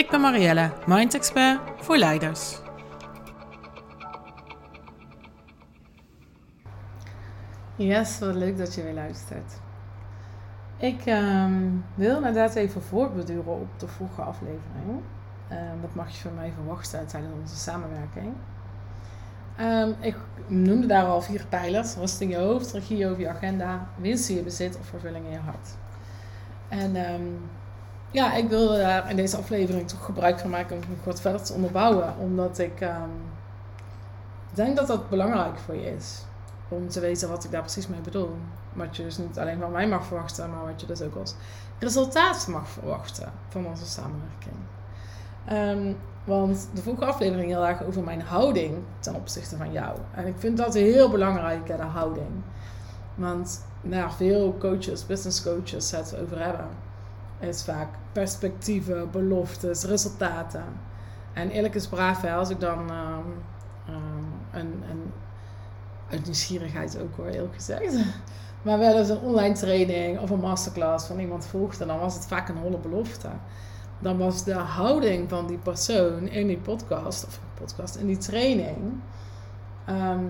Ik ben Marielle, Mind Expert voor leiders. Yes, wat leuk dat je weer luistert. Ik ehm, wil inderdaad even voortbeduren op de vorige aflevering. Um, dat mag je van mij verwachten tijdens onze samenwerking. Um, ik noemde daar al vier pijlers. Rust in je hoofd, regie over je agenda, winst in je bezit of vervulling in je hart. En ja, ik wil daar in deze aflevering toch gebruik van maken om nog wat verder te onderbouwen. Omdat ik denk dat dat belangrijk voor je is om te weten wat ik daar precies mee bedoel. Wat je dus niet alleen van mij mag verwachten, maar wat je dus ook als resultaat mag verwachten van onze samenwerking. Um, want de vorige aflevering heel erg over mijn houding ten opzichte van jou. En ik vind dat heel belangrijk, de houding. Want nou, veel coaches, business coaches, het over hebben, is vaak perspectieven, beloftes, resultaten. En eerlijk is braaf, hè, als ik dan um, um, een, een uit nieuwsgierigheid ook hoor, heel gezegd. Maar wel eens een online training of een masterclass van iemand volgde, dan was het vaak een holle belofte. Dan was de houding van die persoon in die podcast, of podcast, in die training, ehm,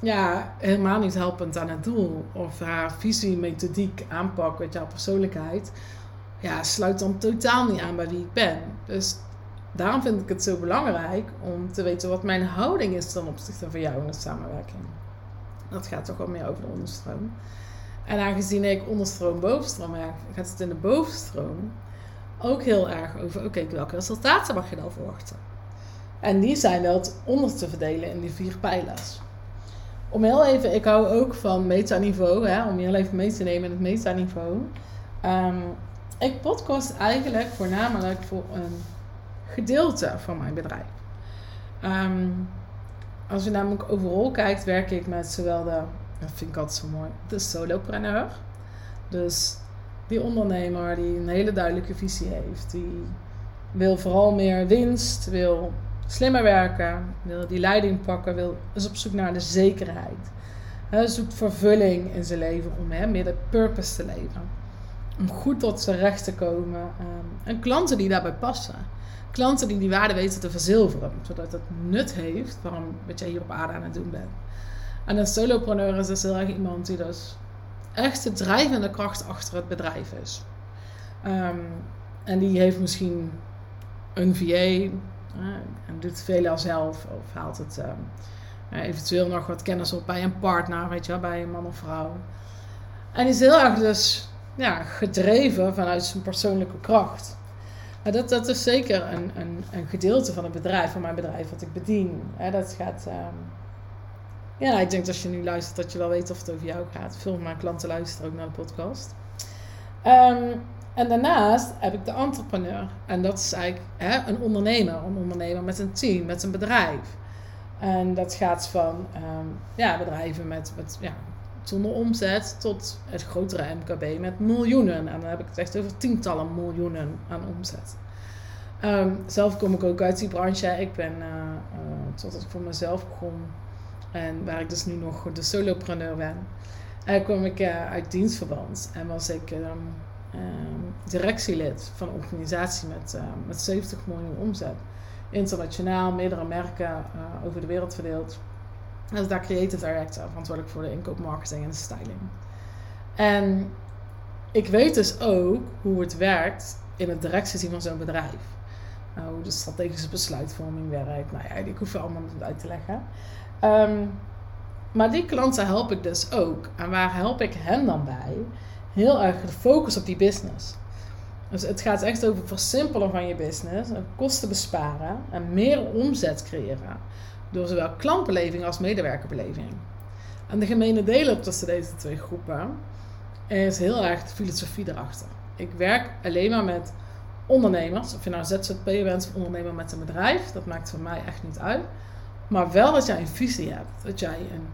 ja, helemaal niet helpend aan het doel. Of haar visie, methodiek, aanpak, met jouw persoonlijkheid, ja, sluit dan totaal niet aan bij wie ik ben. Dus daarom vind ik het zo belangrijk om te weten wat mijn houding is ten opzichte van jou in de samenwerking. Dat gaat toch wel meer over de onderstroom. En aangezien ik onderstroom, bovenstroom heb, gaat het in de bovenstroom ook heel erg over: oké, welke resultaten mag je dan verwachten? En die zijn dat onder te verdelen in die vier pijlers. Om heel even, ik hou ook van metaniveau, hè, om heel even mee te nemen in het metaniveau. Um, ik podcast eigenlijk voornamelijk voor een gedeelte van mijn bedrijf. Ehm, als je namelijk overal kijkt, werk ik met zowel de, dat vind ik altijd zo mooi, de solopreneur. Dus die ondernemer die een hele duidelijke visie heeft, die wil vooral meer winst, wil slimmer werken, wil die leiding pakken, wil, is op zoek naar de zekerheid. Hij zoekt vervulling in zijn leven om hè, meer de purpose te leven. Om goed tot zijn recht te komen. Um, en klanten die daarbij passen klanten die die waarde weten te verzilveren. Zodat het nut heeft waarom wat jij hier op aarde aan het doen bent. En een solopreneur is dus heel erg iemand die dus echt de drijvende kracht achter het bedrijf is. Um, en die heeft misschien een VA en doet veel al zelf of haalt het um, eventueel nog wat kennis op bij een partner, weet je wel, bij een man of vrouw. En is heel erg dus ja, gedreven vanuit zijn persoonlijke kracht. Maar dat, dat is zeker een, een, een gedeelte van het bedrijf, van mijn bedrijf, wat ik bedien. dat gaat. Um, ja, ik denk dat als je nu luistert, dat je wel weet of het over jou gaat. Veel van mijn klanten luisteren ook naar de podcast. Um, en daarnaast heb ik de entrepreneur. En dat is eigenlijk hè, een ondernemer. Een ondernemer met een team, met een bedrijf. En dat gaat van um, ja, bedrijven met, met ja, zonder omzet tot het grotere MKB met miljoenen. En dan heb ik het echt over tientallen miljoenen aan omzet. Um, zelf kom ik ook uit die branche. Ik ben, uh, uh, tot ik voor mezelf begon en waar ik dus nu nog de solopreneur ben, uh, kwam ik uit dienstverband en was ik um, directielid van een organisatie met, met 70 miljoen omzet. Internationaal, meerdere merken over de wereld verdeeld. Dat is daar creative director, verantwoordelijk voor de inkoop, marketing en de styling. En ik weet dus ook hoe het werkt in het directieteam van zo'n bedrijf. Nou, hoe de strategische besluitvorming werkt. Nou ja, ik hoef allemaal niet uit te leggen. Um, maar die klanten help ik dus ook. En waar help ik hen dan bij? Heel erg de focus op die business. Dus het gaat echt over versimpelen van je business, kosten besparen en meer omzet creëren. Door zowel klantbeleving als medewerkerbeleving. En de gemene delen tussen deze twee groepen is heel erg de filosofie erachter. Ik werk alleen maar met ondernemers, of je nou ZZP'er bent of ondernemer met een bedrijf, dat maakt voor mij echt niet uit. Maar wel dat jij een visie hebt, dat jij een,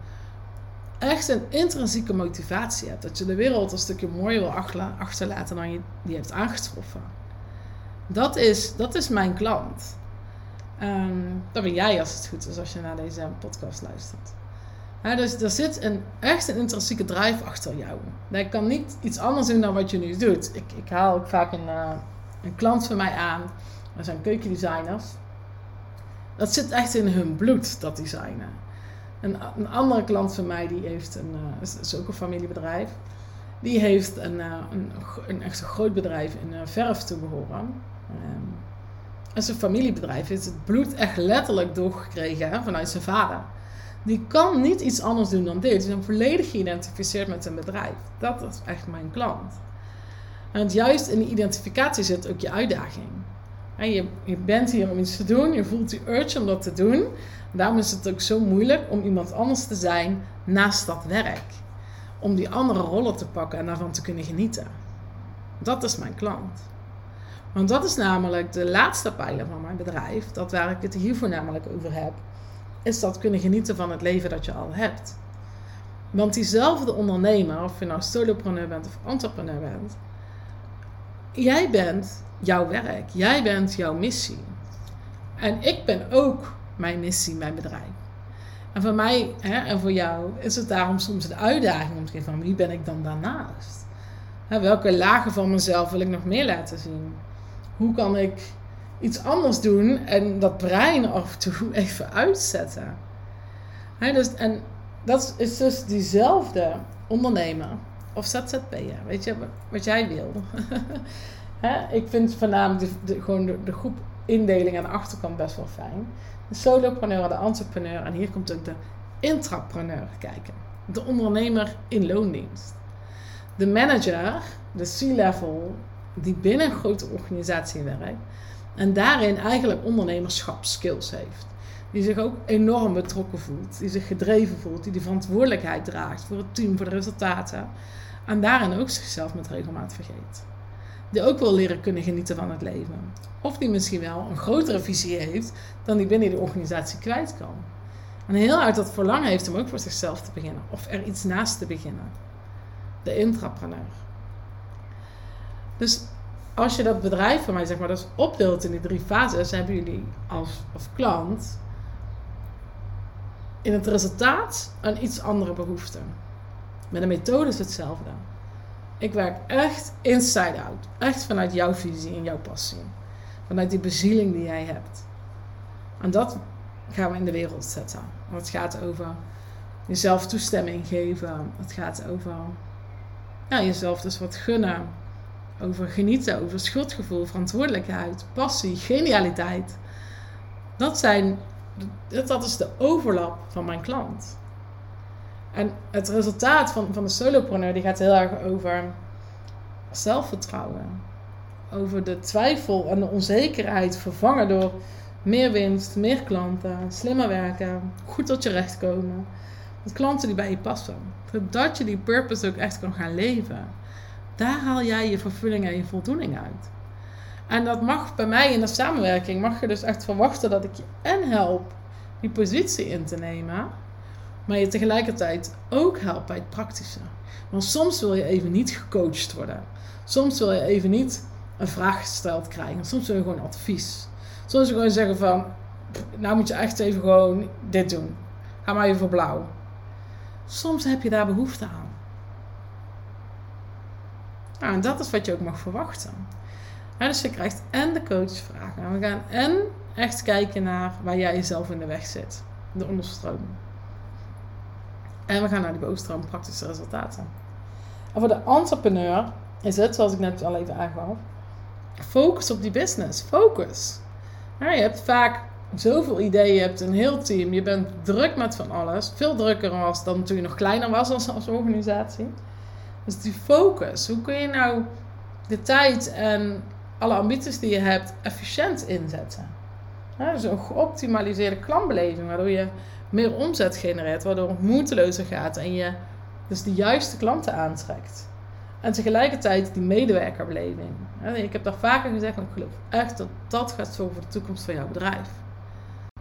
echt een intrinsieke motivatie hebt, dat je de wereld een stukje mooier wil achterlaten dan je die hebt aangetroffen. Dat is, dat is mijn klant. Um, dat ben jij als het goed is als je naar deze podcast luistert. dus er zit een, echt een intrinsieke drive achter jou. Je kan niet iets anders doen dan wat je nu doet. Ik, ik haal ook vaak een, uh, een klant van mij aan. Dat zijn keukendesigners. Dat zit echt in hun bloed, dat designen. Een, een andere klant van mij, die heeft een, uh, is, ook een familiebedrijf. Die heeft een, uh, een, echt een groot bedrijf in verf toebehoren. Um, en zijn familiebedrijf heeft het bloed echt letterlijk doorgekregen hè, vanuit zijn vader. Die kan niet iets anders doen dan dit. Die is volledig geïdentificeerd met zijn bedrijf. Dat is echt mijn klant. En juist in die identificatie zit ook je uitdaging. En je, je bent hier om iets te doen, je voelt die urge om dat te doen. Daarom is het ook zo moeilijk om iemand anders te zijn naast dat werk. Om die andere rollen te pakken en daarvan te kunnen genieten. Dat is mijn klant. Want dat is namelijk de laatste pijler van mijn bedrijf, dat waar ik het hier voornamelijk over heb, is dat kunnen genieten van het leven dat je al hebt. Want diezelfde ondernemer, of je nou solopreneur bent of entrepreneur bent, jij bent jouw werk, jij bent jouw missie. En ik ben ook mijn missie, mijn bedrijf. En voor mij hè, en voor jou is het daarom soms de uitdaging om te kijken van wie ben ik dan daarnaast? Hè, welke lagen van mezelf wil ik nog meer laten zien? Hoe kan ik iets anders doen en dat brein af en toe even uitzetten. dus, en dat is dus diezelfde ondernemer of ZZP'er, weet je, wat jij wil. ik vind voornamelijk de, gewoon de, de groep indeling aan de achterkant best wel fijn. De solopreneur, de entrepreneur en hier komt ook de intrapreneur kijken. De ondernemer in loondienst. De manager, de C-level die binnen een grote organisatie werkt en daarin eigenlijk ondernemerschapskills heeft. Die zich ook enorm betrokken voelt, die zich gedreven voelt, die de verantwoordelijkheid draagt voor het team, voor de resultaten. En daarin ook zichzelf met regelmaat vergeet. Die ook wil leren kunnen genieten van het leven. Of die misschien wel een grotere visie heeft dan die binnen de organisatie kwijt kan. En heel uit dat verlangen heeft om ook voor zichzelf te beginnen. Of er iets naast te beginnen. De intrapreneur. Dus als je dat bedrijf van mij, zeg maar, dat opdeelt in die drie fases, hebben jullie als, klant in het resultaat een iets andere behoefte. Met de methode is hetzelfde. Ik werk echt inside out. Echt vanuit jouw visie en jouw passie. Vanuit die bezieling die jij hebt. En dat gaan we in de wereld zetten. Want het gaat over jezelf toestemming geven. Het gaat over jezelf dus wat gunnen over genieten, over schuldgevoel, verantwoordelijkheid, passie, genialiteit. Dat, zijn, dat is de overlap van mijn klant. En het resultaat van, van de solopreneur die gaat heel erg over zelfvertrouwen. Over de twijfel en de onzekerheid vervangen door meer winst, meer klanten, slimmer werken, goed tot je recht komen. Met klanten die bij je passen. Zodat je die purpose ook echt kan gaan leven. Daar haal jij je vervulling en je voldoening uit. En dat mag bij mij in de samenwerking, mag je dus echt verwachten dat ik je en help die positie in te nemen, maar je tegelijkertijd ook help bij het praktische. Want soms wil je even niet gecoacht worden. Soms wil je even niet een vraag gesteld krijgen. Soms wil je gewoon advies. Soms wil je gewoon zeggen van, nou moet je echt even gewoon dit doen. Ga maar even voor blauw. Soms heb je daar behoefte aan. Nou, en dat is wat je ook mag verwachten. dus je krijgt en de coachvragen. En we gaan en echt kijken naar waar jij jezelf in de weg zit. De onderstroom. En we gaan naar die bovenstroom praktische resultaten. En voor de entrepreneur is het, zoals ik net al even aangaf, focus op die business. Focus. je hebt vaak zoveel ideeën, je hebt een heel team, je bent druk met van alles. Veel drukker was dan toen je nog kleiner was als organisatie. Dus die focus. Hoe kun je nou de tijd en alle ambities die je hebt efficiënt inzetten? dus een geoptimaliseerde klantbeleving, waardoor je meer omzet genereert, waardoor het moeitelozer gaat en je dus de juiste klanten aantrekt. En tegelijkertijd die medewerkerbeleving. Ik heb daar vaker gezegd, en ik geloof echt dat dat gaat zorgen voor de toekomst van jouw bedrijf.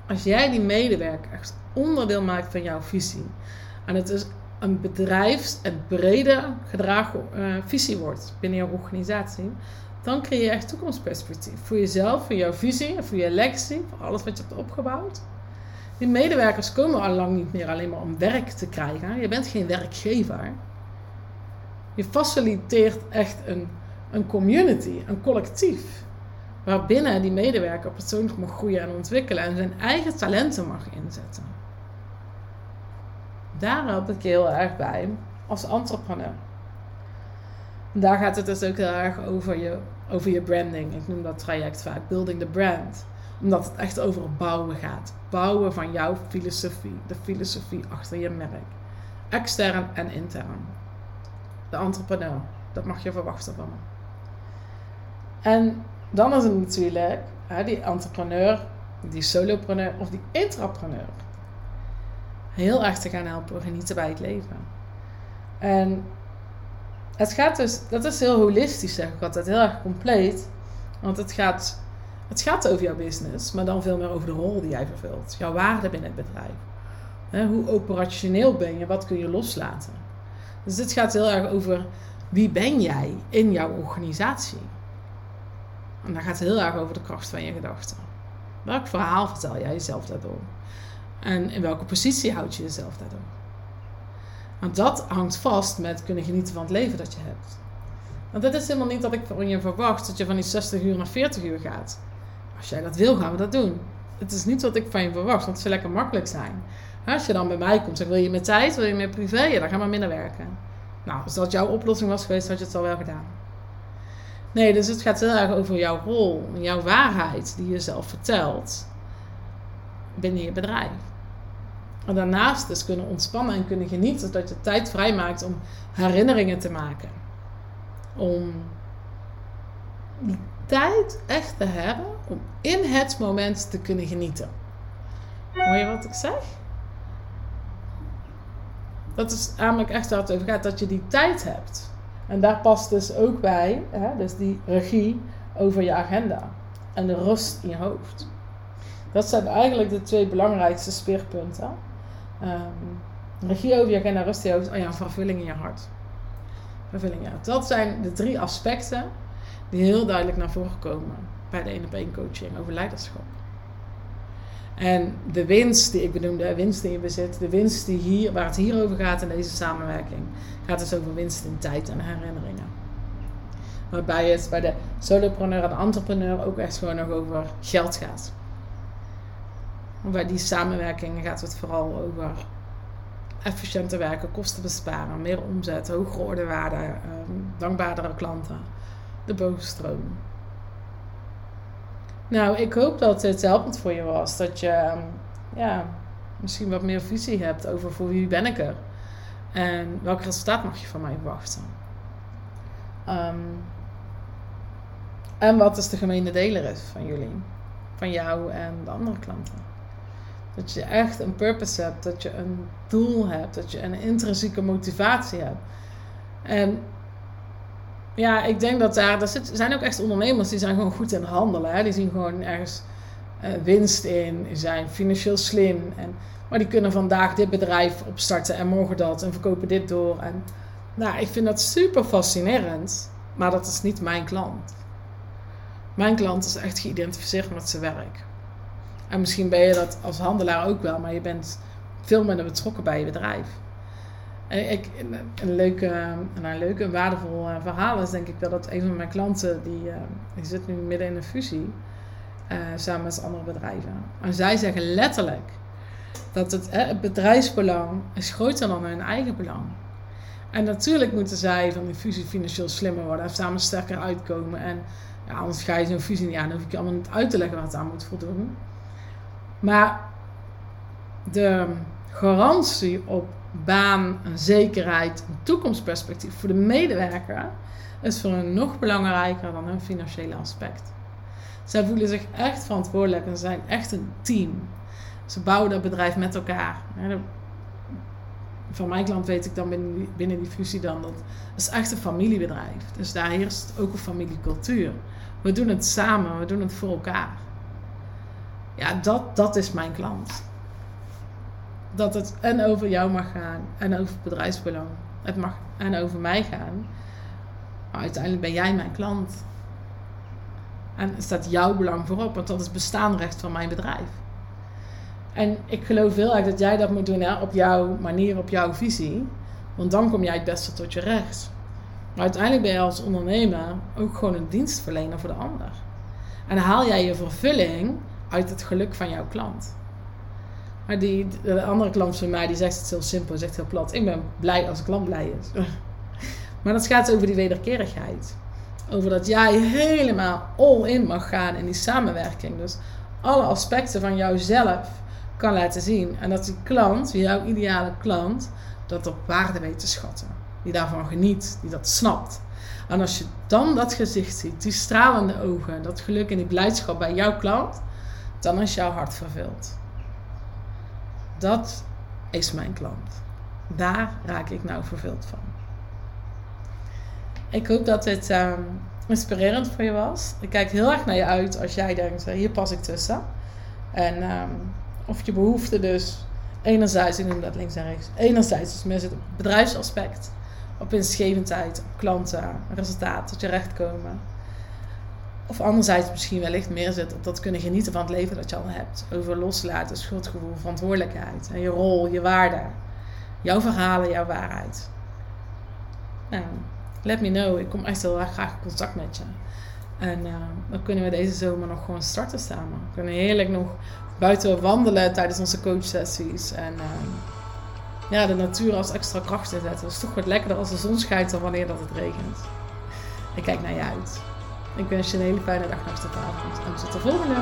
Als jij die medewerker echt onderdeel maakt van jouw visie. En het is een bedrijfs- en breder gedragen uh, visie wordt binnen jouw organisatie. Dan creëer je echt toekomstperspectief. Voor jezelf, voor jouw visie voor je legacy. Voor alles wat je hebt opgebouwd. Die medewerkers komen al lang niet meer alleen maar om werk te krijgen. Je bent geen werkgever. Je faciliteert echt een, een community, een collectief. Waarbinnen die medewerker persoonlijk mag groeien en ontwikkelen en zijn eigen talenten mag inzetten. Daar help ik je heel erg bij als entrepreneur. daar gaat het dus ook heel erg over je, over je branding. Ik noem dat traject vaak building the brand. Omdat het echt over bouwen gaat. Bouwen van jouw filosofie. De filosofie achter je merk. Extern en intern. De entrepreneur. Dat mag je verwachten van me. En dan is het natuurlijk hè, die entrepreneur, die solopreneur of die intrapreneur heel erg te gaan helpen genieten bij het leven. En het gaat dus, dat is heel holistisch zeg ik altijd, heel erg compleet. Want het gaat, het gaat over jouw business, maar dan veel meer over de rol die jij vervult. Jouw waarde binnen het bedrijf. hoe operationeel ben je, wat kun je loslaten. Dus dit gaat heel erg over wie ben jij in jouw organisatie. En dan gaat heel erg over de kracht van je gedachten. Welk verhaal vertel jij jezelf daardoor? En in welke positie houd je jezelf daardoor? Want dat hangt vast met kunnen genieten van het leven dat je hebt. Want dat is helemaal niet dat ik van je verwacht dat je van die 60 uur naar 40 uur gaat. Als jij dat wil, gaan we dat doen. Het is niet wat ik van je verwacht, want het zou lekker makkelijk zijn. Als je dan bij mij komt, zeg wil je meer tijd, wil je meer privé, ja, dan gaan we minder werken. Nou, als dat jouw oplossing was geweest, had je het al wel gedaan. Nee, dus het gaat heel erg over jouw rol, jouw waarheid die je zelf vertelt binnen je bedrijf. En daarnaast dus kunnen ontspannen en kunnen genieten, zodat je tijd vrijmaakt om herinneringen te maken. Om die tijd echt te hebben om in het moment te kunnen genieten. Hoor je wat ik zeg? Dat is namelijk echt waar het over gaat, dat je die tijd hebt. En daar past dus ook bij, hè, dus die regie over je agenda en de rust in je hoofd. Dat zijn eigenlijk de twee belangrijkste speerpunten. Um, regie over je agenda, rust in je hoofd, oh ja, vervulling in je hart. Vervulling hart. Dat zijn de drie aspecten die heel duidelijk naar voren komen bij de 1 op 1 coaching over leiderschap. En de winst die ik benoemde, de winst die je bezit, de winst die hier, waar het hier over gaat in deze samenwerking, gaat dus over winst in tijd en herinneringen. Waarbij het bij de solopreneur en entrepreneur ook echt gewoon nog over geld gaat. Bij die samenwerking gaat het vooral over efficiënter werken, kosten besparen, meer omzet, hogere ordewaarde, um, dankbaardere klanten, de bovenstroom. Nou, ik hoop dat het helpend voor je was. Dat je ehm, ja, misschien wat meer visie hebt over voor wie ben ik er. En welk resultaat mag je van mij verwachten. Ehm, en wat is de gemene deler is van jullie. Van jou en de andere klanten. Dat je echt een purpose hebt. Dat je een doel hebt. Dat je een intrinsieke motivatie hebt. En ja, ik denk dat daar, er zijn ook echt ondernemers die zijn gewoon goed in handelen. Hè? Die zien gewoon ergens uh, winst in, zijn financieel slim. En, maar die kunnen vandaag dit bedrijf opstarten en morgen dat en verkopen dit door. En, nou, ik vind dat super fascinerend, maar dat is niet mijn klant. Mijn klant is echt geïdentificeerd met zijn werk. En misschien ben je dat als handelaar ook wel, maar je bent veel minder betrokken bij je bedrijf. Ik, een leuke, een leuke en waardevol eh, verhaal is denk ik wel dat een van mijn klanten, die, uh, die zit nu midden in een fusie, uh, samen met andere bedrijven. En zij zeggen letterlijk dat het, het bedrijfsbelang is groter dan hun eigen belang. En natuurlijk moeten zij van die fusie financieel slimmer worden en samen sterker uitkomen. En ja, anders ga je zo'n fusie niet aan, dan hoef ik je allemaal niet uit te leggen wat het aan moet voldoen. Maar de garantie op baan, zekerheid, toekomstperspectief voor de medewerker is voor hen nog belangrijker dan hun financiële aspect. Zij voelen zich echt verantwoordelijk en zijn echt een team. Ze bouwen dat bedrijf met elkaar. van mijn klant weet ik dan binnen die, binnen die fusie dan dat het is echt een familiebedrijf. Dus daar heerst ook een familiecultuur. We doen het samen, we doen het voor elkaar. Ja, dat, dat is mijn klant. Dat het en over jou mag gaan en over bedrijfsbelang. Het mag en over mij gaan. Maar uiteindelijk ben jij mijn klant. En staat jouw belang voorop, want dat is bestaanrecht van mijn bedrijf. En ik geloof heel erg dat jij dat moet doen hè, op jouw manier, op jouw visie. Want dan kom jij het beste tot je recht. Maar uiteindelijk ben je als ondernemer ook gewoon een dienstverlener voor de ander. En haal jij je vervulling uit het geluk van jouw klant. Maar die, de andere klant van mij die zegt het heel simpel, zegt heel plat. Ik ben blij als de klant blij is. Maar dat gaat over die wederkerigheid. Over dat jij helemaal all in mag gaan in die samenwerking. Dus alle aspecten van jouzelf kan laten zien. En dat die klant, jouw ideale klant, dat op waarde weet te schatten. Die daarvan geniet, die dat snapt. En als je dan dat gezicht ziet, die stralende ogen, dat geluk en die blijdschap bij jouw klant, dan is jouw hart vervuld. Dat is mijn klant. Daar raak ik nou vervuld van. Ik hoop dat dit um, inspirerend voor je was. Ik kijk heel erg naar je uit als jij denkt, hier pas ik tussen. En um, of je behoefte dus enerzijds, ik noem dat links en rechts, enerzijds dus het bedrijfsaspect, op winstgevendheid, op klanten, resultaat, tot je recht komen. Of anderzijds misschien wellicht meer zit op dat kunnen genieten van het leven dat je al hebt. Over loslaten, schuldgevoel, verantwoordelijkheid en je rol, je waarde. Jouw verhalen, jouw waarheid. Nou, let me know. Ik kom echt heel erg graag in contact met je. En uh, dan kunnen we deze zomer nog gewoon starten samen. We kunnen heerlijk nog buiten wandelen tijdens onze coachsessies. En uh, ja, de natuur als extra kracht inzetten. Het is toch wat lekkerder als de zon schijnt dan wanneer dat het regent. Ik kijk naar je uit. Ik wens je een hele fijne dag, nacht of avond. En tot de volgende.